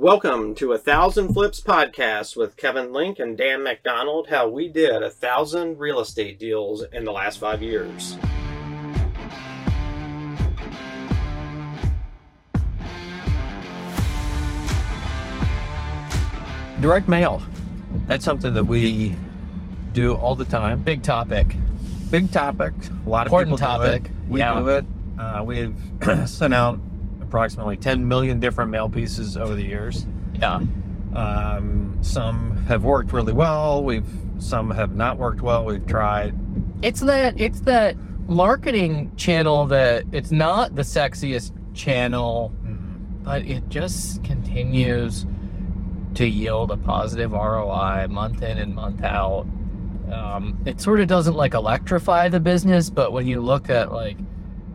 Welcome to a Thousand Flips podcast with Kevin Link and Dan McDonald. How we did a thousand real estate deals in the last five years. Direct mail. That's something that we do all the time. Big topic. Big topic. A lot of Important people do topic. it. We Yeah. do it. Uh, we've sent out approximately 10 million different mail pieces over the years. Yeah. Um, some have worked really well. We've some have not worked well. We've tried. It's that it's that marketing channel that it's not the sexiest channel, but it just continues to yield a positive ROI month in and month out. Um, it sort of doesn't like electrify the business, but when you look at like,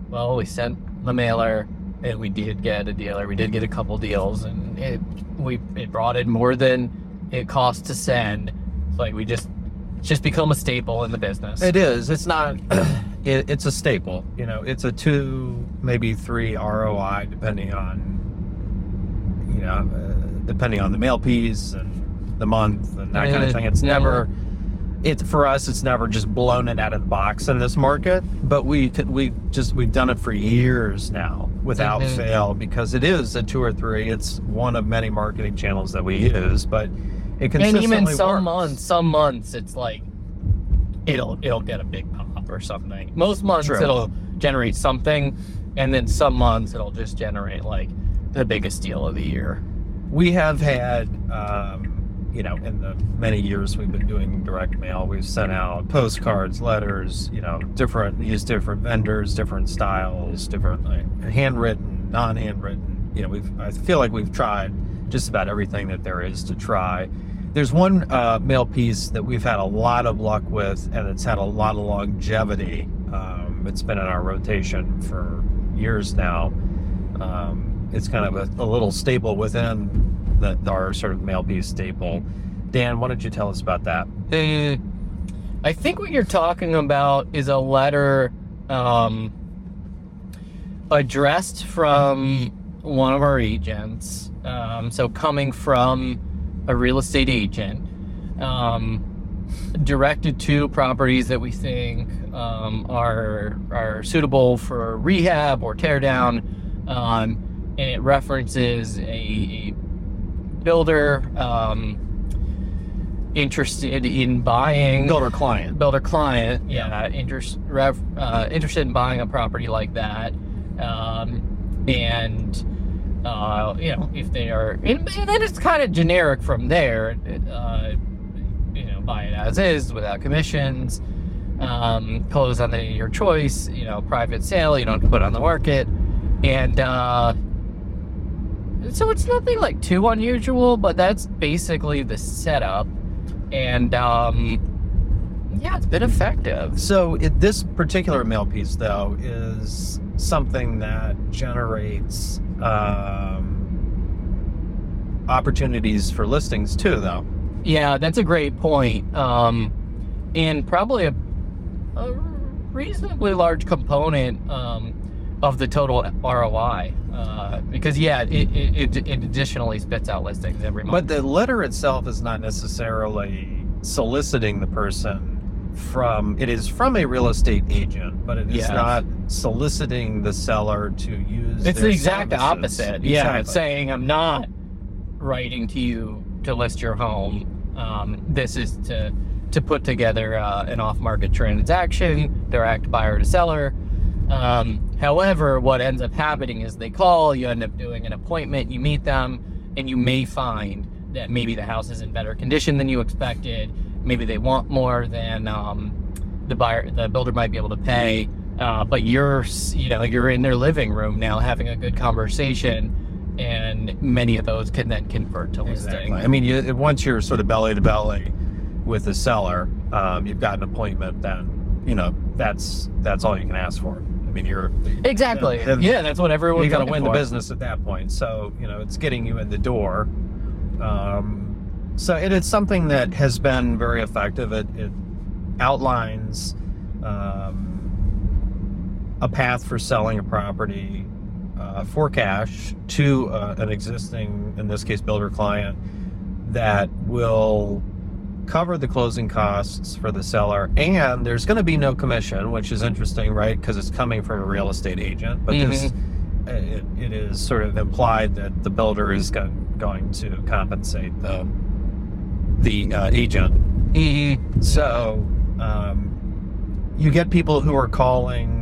well, we sent the mailer and we did get a dealer, we did get a couple deals, and it we it brought in more than it cost to send. It's like we just it's just become a staple in the business. It is. It's not. it, it's a staple. You know, it's a two, maybe three ROI, depending on, you know, uh, depending on the mail piece and the month and that kind of thing. It's never. It's for us. It's never just blown it out of the box in this market. But we we just we've done it for years now without Mhm. fail because it is a two or three. It's one of many marketing channels that we use, but it and consistently even some works. months, some months it's like it'll it'll get a big pop or something. Most months True. it'll generate something, and then some months it'll just generate like the biggest deal of the year. we have had um, you know in the many years we've been doing direct mail we've sent out postcards letters you know different use different vendors different styles different like handwritten non-handwritten. You know we've i feel like we've tried just about everything that there is to try. There's one uh, mail piece that we've had a lot of luck with and it's had a lot of longevity. Um, it's been in our rotation for years now. Um, it's kind of a, a little staple within the, our sort of mail piece staple. Dan, why don't you tell us about that? Uh, I think what you're talking about is a letter um, addressed from one of our agents. Um, so coming from a real estate agent, um, directed to properties that we think um, are are suitable for rehab or tear down, um, and it references a, a builder. Um, interested in buying Builder client. builder client, Yeah. yeah, interest, rev, uh, interested in buying a property like that, um, and uh, you know if they are, and, then it's kind of generic from there. Uh, you know, buy it as is without commissions, um, close on the your choice. You know, private sale. You don't put on the market, and. So it's nothing like too unusual, but that's basically the setup. And um yeah, it's been effective. So it, this particular mail piece, though, is something that generates um, opportunities for listings too, though. Yeah, that's a great point. Um and probably a, a reasonably large component um of the total ROI. Uh, because yeah, it, it, it, it additionally spits out listings every month. But the letter itself is not necessarily soliciting the person from it is from a real estate agent, but it is not soliciting the seller to use It's the exact services. opposite. Yeah, it's saying I'm not writing to you to list your home. Um, this is to to put together uh, an off-market transaction, direct buyer to seller. Um, however, what ends up happening is they call, you end up doing an appointment, you meet them, and you may find that maybe the house is in better condition than you expected. Maybe they want more than um, the buyer, the builder might be able to pay. Uh, but you're, you know, you're in their living room now having a good conversation, and many of those can then convert to Exactly. listing. I mean, you, once you're sort of belly to belly with the seller, um, you've got an appointment. Then you know that's that's all you can ask for. I mean, you're Exactly. Yeah, Yeah, that's what everyone's you got to win the business at that point. So you know, it's getting you in the door. Um, so it is something that has been very effective. It, it outlines um, a path for selling a property uh, for cash to uh, an existing, in this case, builder client that will cover the closing costs for the seller and there's going to be no commission which is interesting right because it's coming from a real estate agent but this it, it is sort of implied that the builder is go- going to compensate the the uh, agent Mhm. so um, you get people who are calling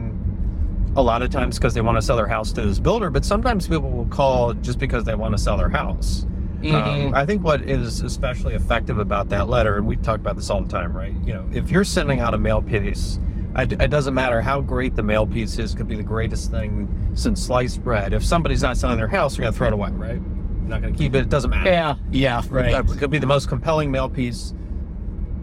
a lot of times because they want to sell their house to this builder, but sometimes people will call just because they want to sell their house. Um, Mhm. I think what is especially effective about that letter, and we talk about this all the time, right? You know, if you're sending out a mail piece, it it doesn't matter how great the mail piece is, could be the greatest thing since sliced bread. If somebody's not selling their house, you're going to throw it away, right? You're not going to keep it. It doesn't matter. yeah, yeah, right. It could be the most compelling mail piece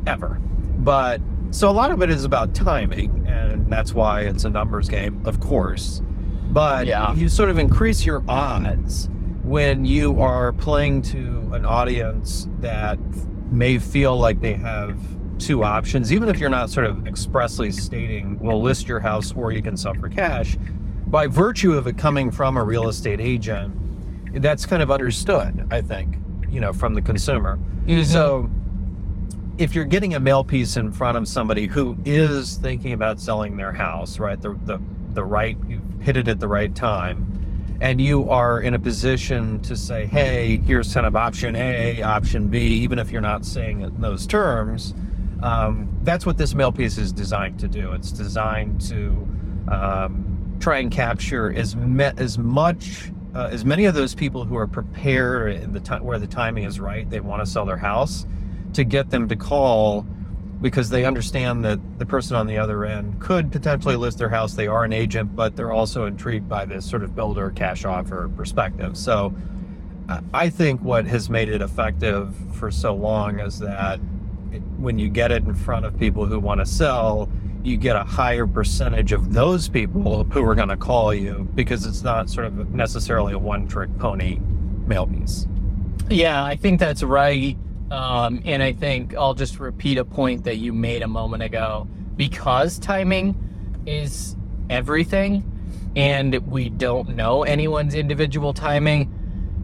ever. But so a lot of it is about timing, and that's why it's a numbers game, of course. But Yeah. you sort of increase your odds when you are playing to an audience that may feel like they have two options, even if you're not sort of expressly stating, well, list your house or you can sell for cash. By virtue of it coming from a real estate agent, that's kind of understood, I think, you know, from the consumer. Mhm. So if you're getting a mail piece in front of somebody who is thinking about selling their house, right? The the the right you've hit it at the right time and you are in a position to say, hey, here's kind of option A, option B, even if you're not saying it in those terms, um, that's what this mail piece is designed to do. It's designed to um, try and capture as me- as much uh, as many of those people who are prepared in the time where the timing is right, they want to sell their house, to get them to call because they understand that the person on the other end could potentially list their house. They are an agent, but they're also intrigued by this sort of builder cash offer perspective. So I think what has made it effective for so long is that when you get it in front of people who want to sell, you get a higher percentage of those people who are going to call you because it's not sort of necessarily a one trick pony mail piece. Yeah, I think that's right. Um, and I think I'll just repeat a point that you made a moment ago. Because timing is everything, and we don't know anyone's individual timing,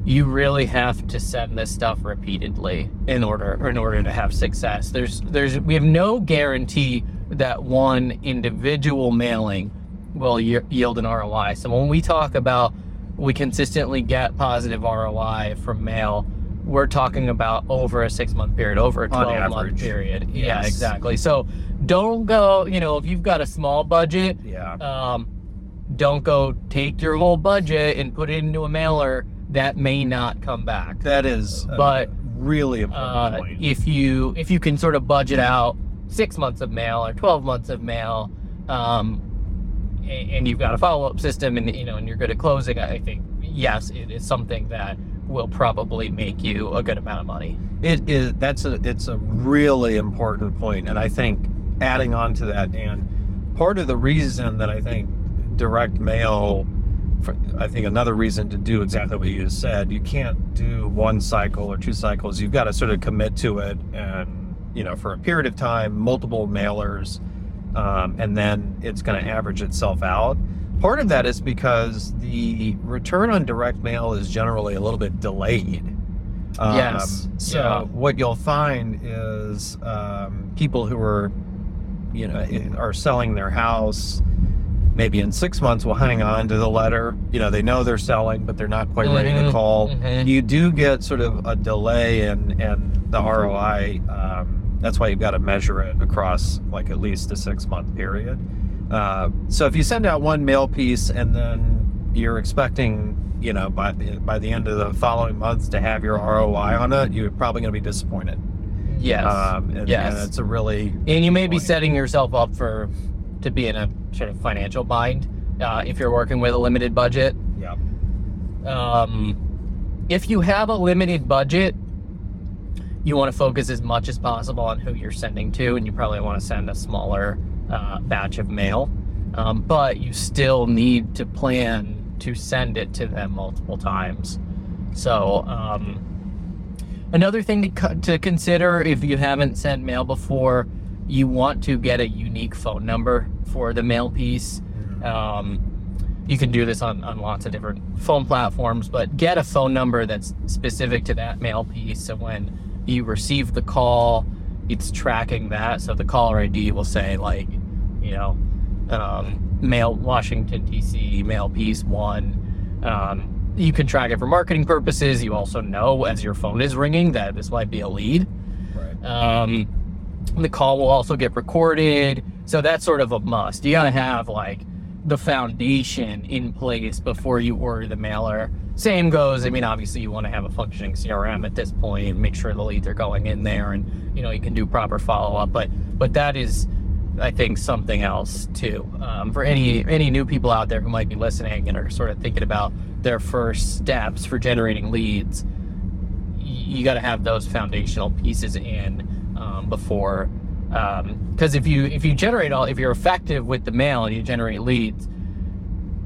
you really have to send this stuff repeatedly in order in order to have success. There's there's we have no guarantee that one individual mailing will yield an ROI. So when we talk about we consistently get positive ROI from mail, we're talking about over a six month period, over a On 12 month period. Yeah, exactly. So don't go, you know, if you've got a small budget, Yeah. um, don't go take your whole budget and put it into a mailer that may not come back. That is But, really important Uh, if you if you can sort of budget out six months of mail or 12 months of mail, um, and you've got a follow up system and you know and you're good at closing, I think yes, it is something that will probably make you a good amount of money. It is that's a it's a really important point, and I think adding on to that, Dan, part of the reason that I think direct mail, for, I think another reason to do exactly what you said, you can't do one cycle or two cycles. You've got to sort of commit to it, and you know, for a period of time, multiple mailers, um, and then it's going to average itself out. Part of that is because the return on direct mail is generally a little bit delayed. Um, Yes. So Yeah. what you'll find is um, people who are, you know, are selling their house. Maybe in six months will hang on to the letter. You know, they know they're selling, but they're not quite ready to Mhm, call. mhm. You do get sort of a delay in and the ROI. Um, that's why you've got to measure it across like at least a six month period. Uh, so if you send out one mail piece and then you're expecting, you know, by the, by the end of the following months to have your ROI on it, you're probably going to be disappointed. Yes. Um, and, Yes. and it's a really and you may be setting yourself up for to be in a sort of financial bind uh, if you're working with a limited budget. yeah. Um, if you have a limited budget, you want to focus as much as possible on who you're sending to, and you probably want to send a smaller uh, batch of mail. Um, but you still need to plan to send it to them multiple times. So, um, another thing to, co- to consider if you haven't sent mail before, you want to get a unique phone number for the mail piece. Um, you can do this on, on lots of different phone platforms, but get a phone number that's specific to that mail piece. So when you receive the call, it's tracking that. So the caller ID will say like, you know, um, mail Washington DC mail piece one. Um, you can track it for marketing purposes. You also know as your phone is ringing that this might be a lead. Right. Um, the call will also get recorded. So that's sort of a must. You got to have like the foundation in place before you order the mailer. Same goes, I mean, obviously you want to have a functioning CRM at this point, make sure the leads are going in there and, you know, you can do proper follow up. But, but that is, I think, something else too. Um, for any, any new people out there who might be listening and are sort of thinking about their first steps for generating leads, you got to have those foundational pieces in um, before because um, if you if you generate all if you're effective with the mail and you generate leads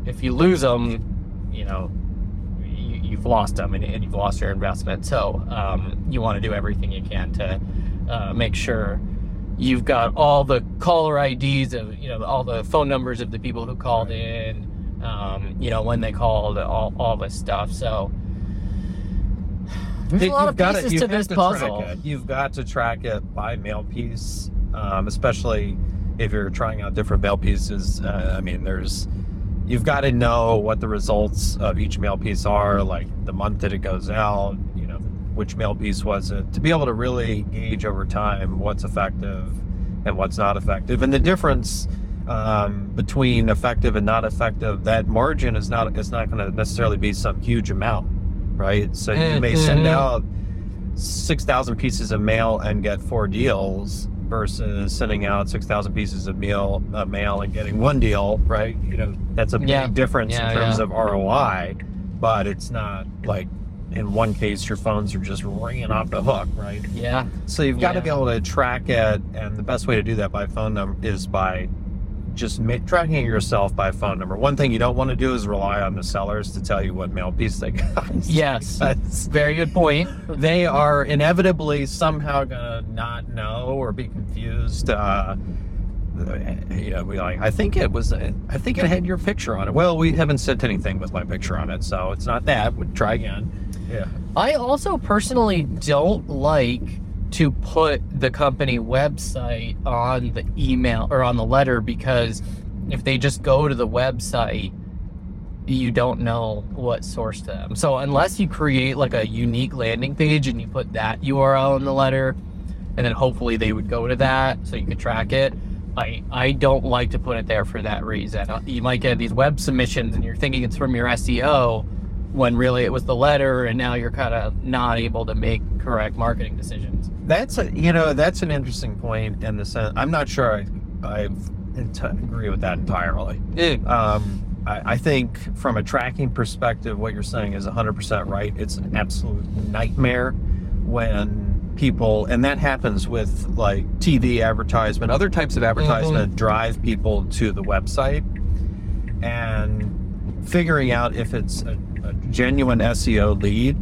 if you lose them you know you, have lost them and, and, you've lost your investment so um, you want to do everything you can to uh, make sure you've got all the caller IDs of you know all the phone numbers of the people who called in um, you know when they called all, all this stuff so there's a lot of pieces to, to this to puzzle. You've got to track it by mail piece, um, especially if you're trying out different mail pieces. Uh, I mean, there's you've got to know what the results of each mail piece are, like the month that it goes out. You know, which mail piece was it, to be able to really gauge over time what's effective and what's not effective, and the difference. Um, between effective and not effective, that margin is not it's not going to necessarily be some huge amount right? So you may send Mm-hmm. out 6,000 pieces of mail and get four deals versus sending out 6,000 pieces of mail, uh, mail and getting one deal, right? You know, that's a big Yeah. difference Yeah, in terms yeah. of ROI, but it's not like in one case your phones are just ringing off the hook, right? Yeah. So you've got to be able to track it, and the best way to do that by phone number is by just tracking yourself by phone number. One thing you don't want to do is rely on the sellers to tell you what mail piece they got. Yes. that's Very good point. they are inevitably somehow gonna not know or be confused. Uh, you know, we like. I think it was. I think it had your picture on it. Well, we haven't sent anything with my picture on it, so it's not that. Would try again. Yeah. I also personally don't like to put the company website on the email or on the letter because if they just go to the website, you don't know what sourced them. So unless you create like a unique landing page and you put that URL in the letter, and then hopefully they would go to that so you could track it. I, I don't like to put it there for that reason. Uh, You might get these web submissions and you're thinking it's from your SEO when really it was the letter and now you're kind of not able to make correct marketing decisions. That's a you know that's an interesting point in the sense. I'm not sure I I agree with that entirely. Um, I, I think from a tracking perspective, what you're saying is 100% right. It's an absolute nightmare when people, and that happens with like TV advertisement, other types of advertisement drive people to the website and figuring out if it's a, a genuine SEO lead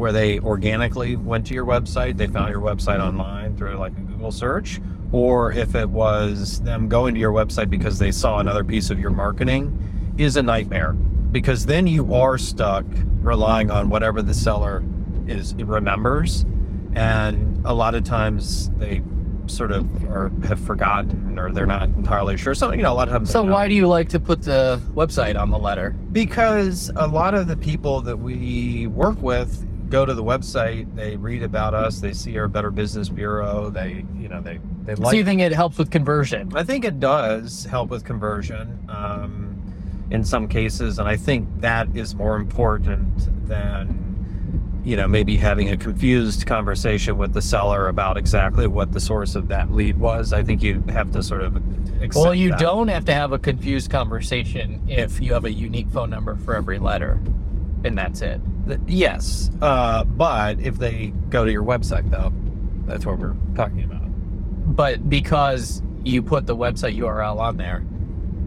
where they organically went to your website, they found your website online through like a Google search, or if it was them going to your website because they saw another piece of your marketing, is a nightmare because then you are stuck relying on whatever the seller is remembers, and a lot of times they sort of are, have forgotten or they're not entirely sure. So you know, a lot of times. So why do you like to put the website on the letter? because a lot of the people that we work with go to the website they read about us they see our better business bureau they you know they they so like you think it helps with conversion? i think it does help with conversion um, in some cases and i think that is more important than you know maybe having a confused conversation with the seller about exactly what the source of that lead was i think you have to sort of Well, you that. don't have to have a confused conversation if you have a unique phone number for every letter, and that's it. Th- Yes, uh, but if they go to your website, though, that's what we're talking about. But because you put the website URL on there,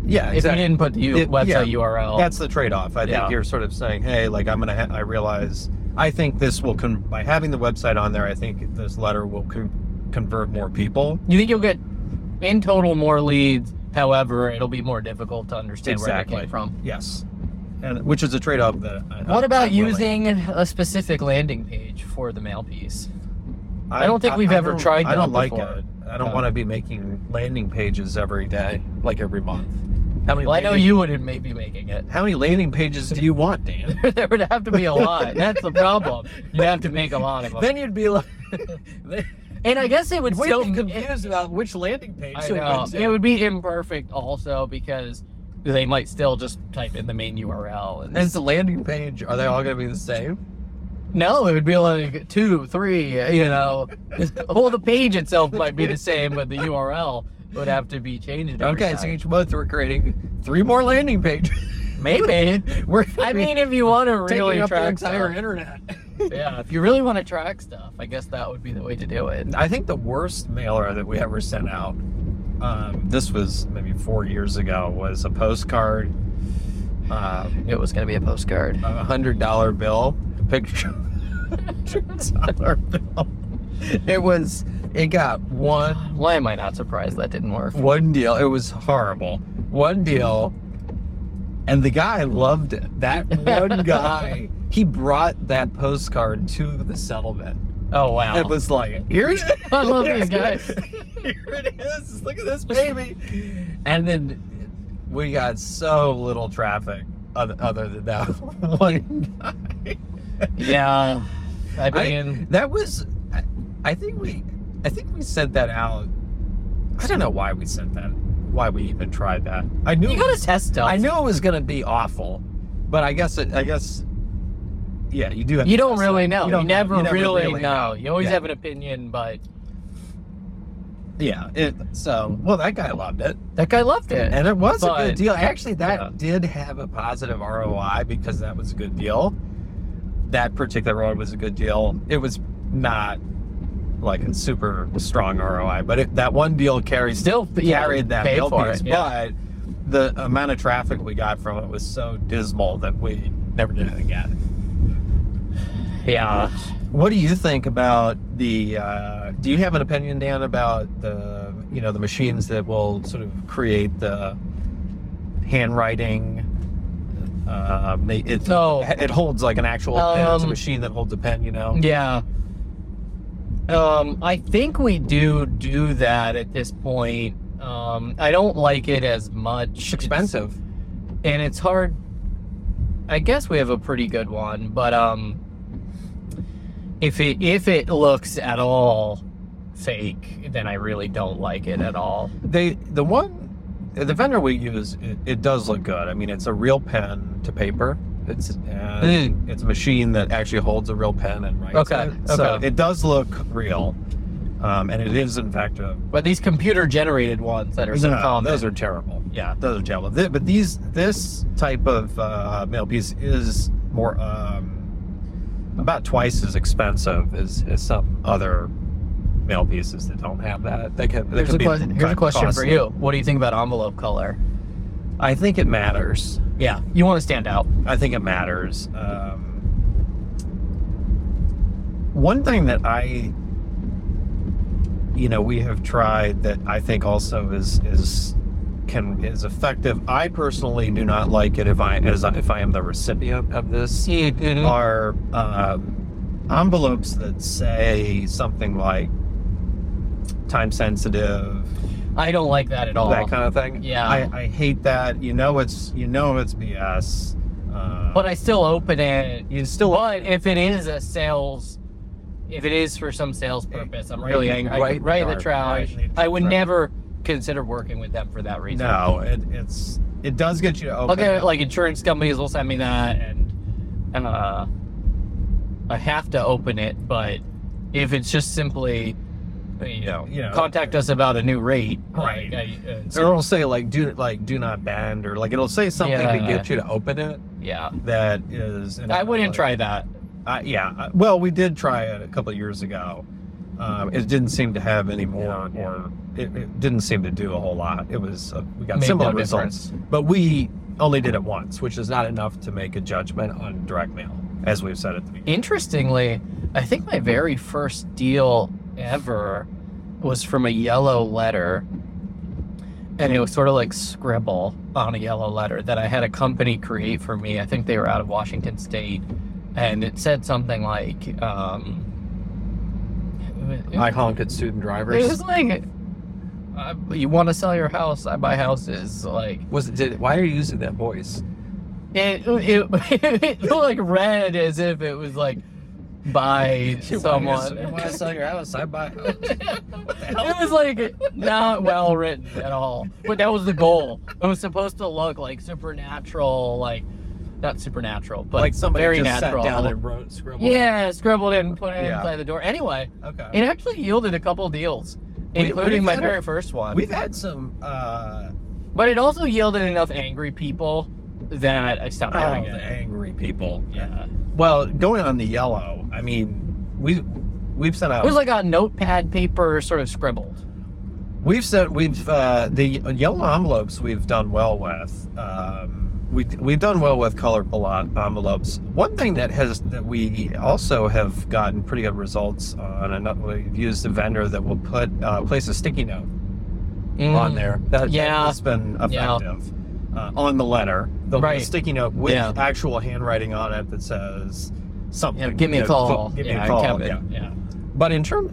Yeah, if you didn't put the U- It- website yeah, URL, That's the trade-off. I Yeah. think you're sort of saying, "Hey, like I'm gonna." Ha- I realize. I think this will con- by having the website on there. I think this letter will con- convert more people. you think you'll get in total more leads However, it'll be more difficult to understand where Exactly. they came from. Yes, and which is a trade-off that. I, What about I'm willing- using a specific landing page for the mail piece? I, don't think we've ever don't- tried I don't that like before. it. I don't No. want to be making landing pages every day, like every month. How many? Well, I know you wouldn't maybe making it. How many landing pages do you want, Dan? there would have to be a lot. That's the problem. You'd have to make a lot of them. then you'd be like, and I guess it would we'd still be confused about which landing page. I know. It would be imperfect also because they might still just type in the main URL. And Is the landing page? Are they all going to be the same? no, it would be like two, three, you know. well, the page itself might be the same, but the URL would have to be changed. Okay, so each month we're creating three more landing pages. maybe. we're I mean, if you want to really up the entire stuff, internet. yeah, if you really want to track stuff, I guess that would be the way to do it. I think the worst mailer that we ever sent out, um, this was maybe four years ago, was a postcard, um, It was going to be a postcard. a hundred dollar bill, a picture, dollar bill. It was. It got one Why am I not surprised that didn't work? one deal. It was horrible. One deal, and the guy loved it. That one guy, he brought that postcard to the settlement. Oh wow! It was like, here it is. I love these guys. here it is. Look at this baby. And then we got so little traffic other, other than that one guy. yeah, I I, mean, that was, I, I think we, I think we sent that out. I don't know why we sent that. Why we even tried that. I knew. you gotta test stuff. I knew it was gonna be awful, but I guess it. I guess. Yeah, you do. Have You don't really know. You, don't never, really, know. know. You always Yeah. have an opinion, but Yeah. It, so, well, that guy loved it. that guy loved it. And it was a good deal. Actually, that yeah. did have a positive ROI because that was a good deal. That particular road was a good deal. It was not like a super strong ROI, but it, that one deal carried Still, yeah, carried that bill for piece. it. Yeah. But the amount of traffic we got from it was so dismal that we never did it again. Yeah. What do you think about the? Uh, do you have an opinion, Dan, about the you know the machines that will sort of create the handwriting? They, it it holds like an actual pen. It's a Um, machine that holds a pen. You know. Yeah. Um, I think we do do that at this point. Um, I don't like it as much. It's expensive. and it's hard. I guess we have a pretty good one, but um, if it if it looks at all fake, then I really don't like it at all. They the one the vendor we use it, it does look good. I mean, it's a real pen to paper. It's and it's a machine that actually holds a real pen and writes Okay, it. So okay. it does look real, um, and it is in fact a But these computer generated ones that are so No, common, those are terrible. Yeah, those are terrible. Th- but these, this type of uh, mail piece is more, um, about twice as expensive as, as some other mail pieces that don't have that. They can. They Here's a, be question, here's a question for you. What do you think about envelope color? I think it matters. Yeah, you want to stand out. I think it matters. Um, one thing that I, you know, we have tried that I think also is is can is effective. I personally do not like it if I as if I am the recipient of this. Mm-hmm. Are um, envelopes that say something like time sensitive, I don't like that at all. that kind of thing. Yeah. I, I hate that. You know, it's you know it's BS. Uh, but I still open it. you still But if it is a sales, if it is for some sales purpose, I'm really Right, angry. right, Right, in the right, trash. right. I would Right. never consider working with them for that reason. No, it, it's it does get you to open. Okay, like insurance companies will send me that, and and uh, I have to open it. But if it's just simply, you know, You know, contact us about a new rate, Right. Like, I, uh, or it'll say like do like do not bend or like it'll say something to Yeah. get you to open it yeah, that is. I wouldn't try that. Uh, yeah, uh, well, we did try it a couple of years ago. Um, it didn't seem to have any more, Yeah, yeah. or it, it didn't seem to do a whole lot. It was uh, we got Made similar no results, but we only did it once, which is not enough to make a judgment on direct mail, as we've said at the beginning. Interestingly, I think my very first deal ever was from a yellow letter. and it was sort of like scribble on a yellow letter that I had a company create for me. I think they were out of Washington State, and it said something like, um, it, I honk at student it drivers. was like, uh, "You want to sell your house? I buy houses." Like Was it? Did, why are you using that voice? it, it, it like read as if it was like by someone. You want to sell your house? I buy. it was like not well written at all. But that was the goal. It was supposed to look like supernatural, like not supernatural, but like somebody very just natural. sat down and wrote scribbled. yeah, scribbled it and put it Yeah. inside the door. Anyway, Okay. it actually yielded a couple deals, including my very first one. We've had some. uh But it also yielded enough angry people that I stopped Oh, doing the it. angry people. Yeah. Well, going on the yellow. I mean, we we've sent out. It was like a notepad paper sort of scribbled. We've sent we've uh, the yellow envelopes we've done well with. Um, we we've done well with colorful en- envelopes. One thing that has that we also have gotten pretty good results on, and we've used a vendor that will put uh, place a sticky note on there. That, Yeah. that has been Yeah. effective. Uh, on the letter, there'll Right. sticky note with Yeah. actual handwriting on it that says something. Yeah, give me a call. Give me a call. Yeah. yeah. But in terms,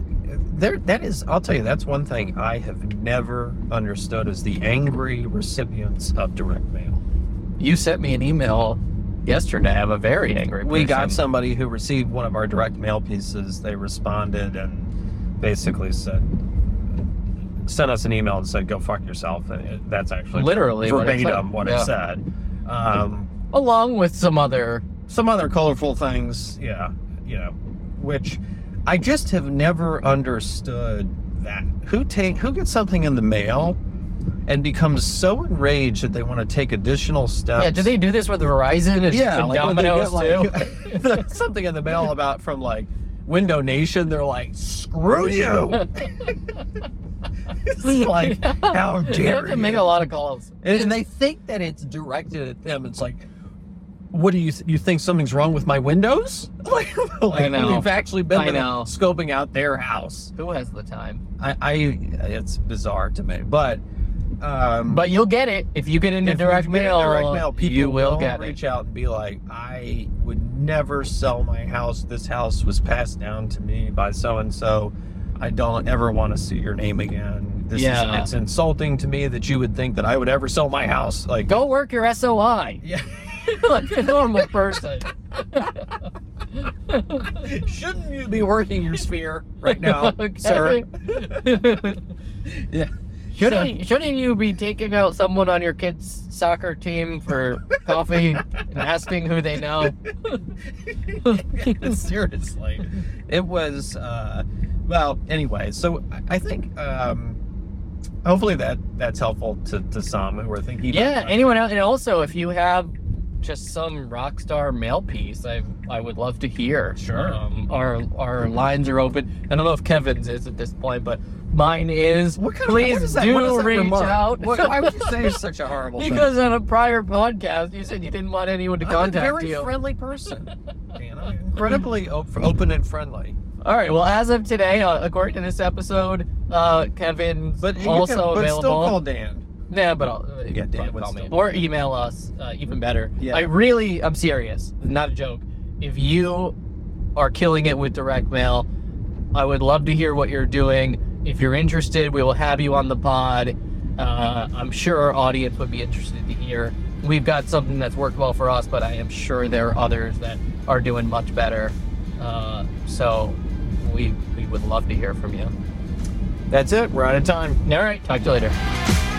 there that is, I'll tell you, that's one thing I have never understood is the angry recipients of direct mail. You sent me an email yesterday. I'm a very angry. We got somebody who received one of our direct mail pieces. They responded and basically said, sent us an email and said, "Go fuck yourself." And that's actually Literally what it said. verbatim what it Yeah. said. Um, along with some other. some other colorful things, yeah, you know, which I just have never understood that who take who gets something in the mail and becomes so enraged that they want to take additional steps. Yeah, do they do this with Verizon and Yeah, like they Domino's get, too? like, something in the mail about from like Window Nation. They're like, "Screw you!" it's like, how dare have to you? make a lot of calls. And, and they think that it's directed at them. It's like, what do you you think something's wrong with my windows? Like, like I know. we've actually been scoping out their house. Who has the time? I, I it's bizarre to me, but um, But you'll get it if you get into direct mail. direct mail, people you will get reach it. out and be like, I would never sell my house. This house was passed down to me by so and so. I don't ever want to see your name again. This Yeah. is, it's insulting to me that you would think that I would ever sell my house. Like, Go work your SOI yeah. like a normal person. Shouldn't you be working your sphere right now, sir? Yeah. Shouldn't, shouldn't you be taking out someone on your kid's soccer team for coffee and asking who they know? Seriously, it was. Uh, well, anyway, so I- think um, hopefully that that's helpful to, to some who are thinking. Yeah, anyone else? And also, if you have just some rock star mail piece, I I would love to hear. Sure. Um, our our lines are open. I don't know if Kevin's is at this point, but mine is. What kind Please of, what is that, do what is reach remark? out. What, why would you say such a horrible thing? Because on a prior podcast, you said you didn't want anyone to I'm a contact very you. friendly person. Dan. Incredibly op- open and friendly. All right. Well, as of today, uh, according to this episode, uh, Kevin's But also can, but available. still call Dan. Yeah, but I'll, uh, Yeah, Dan call me. Or email us, uh, even better. Yeah. I really, I'm serious, not a joke. If you are killing it with direct mail, I would love to hear what you're doing. If you're interested, we will have you on the pod. Uh, I'm sure our audience would be interested to hear. We've got something that's worked well for us, but I am sure there are others that are doing much better. Uh, so we we would love to hear from you. That's it. We're out of time. All right, talk to you later.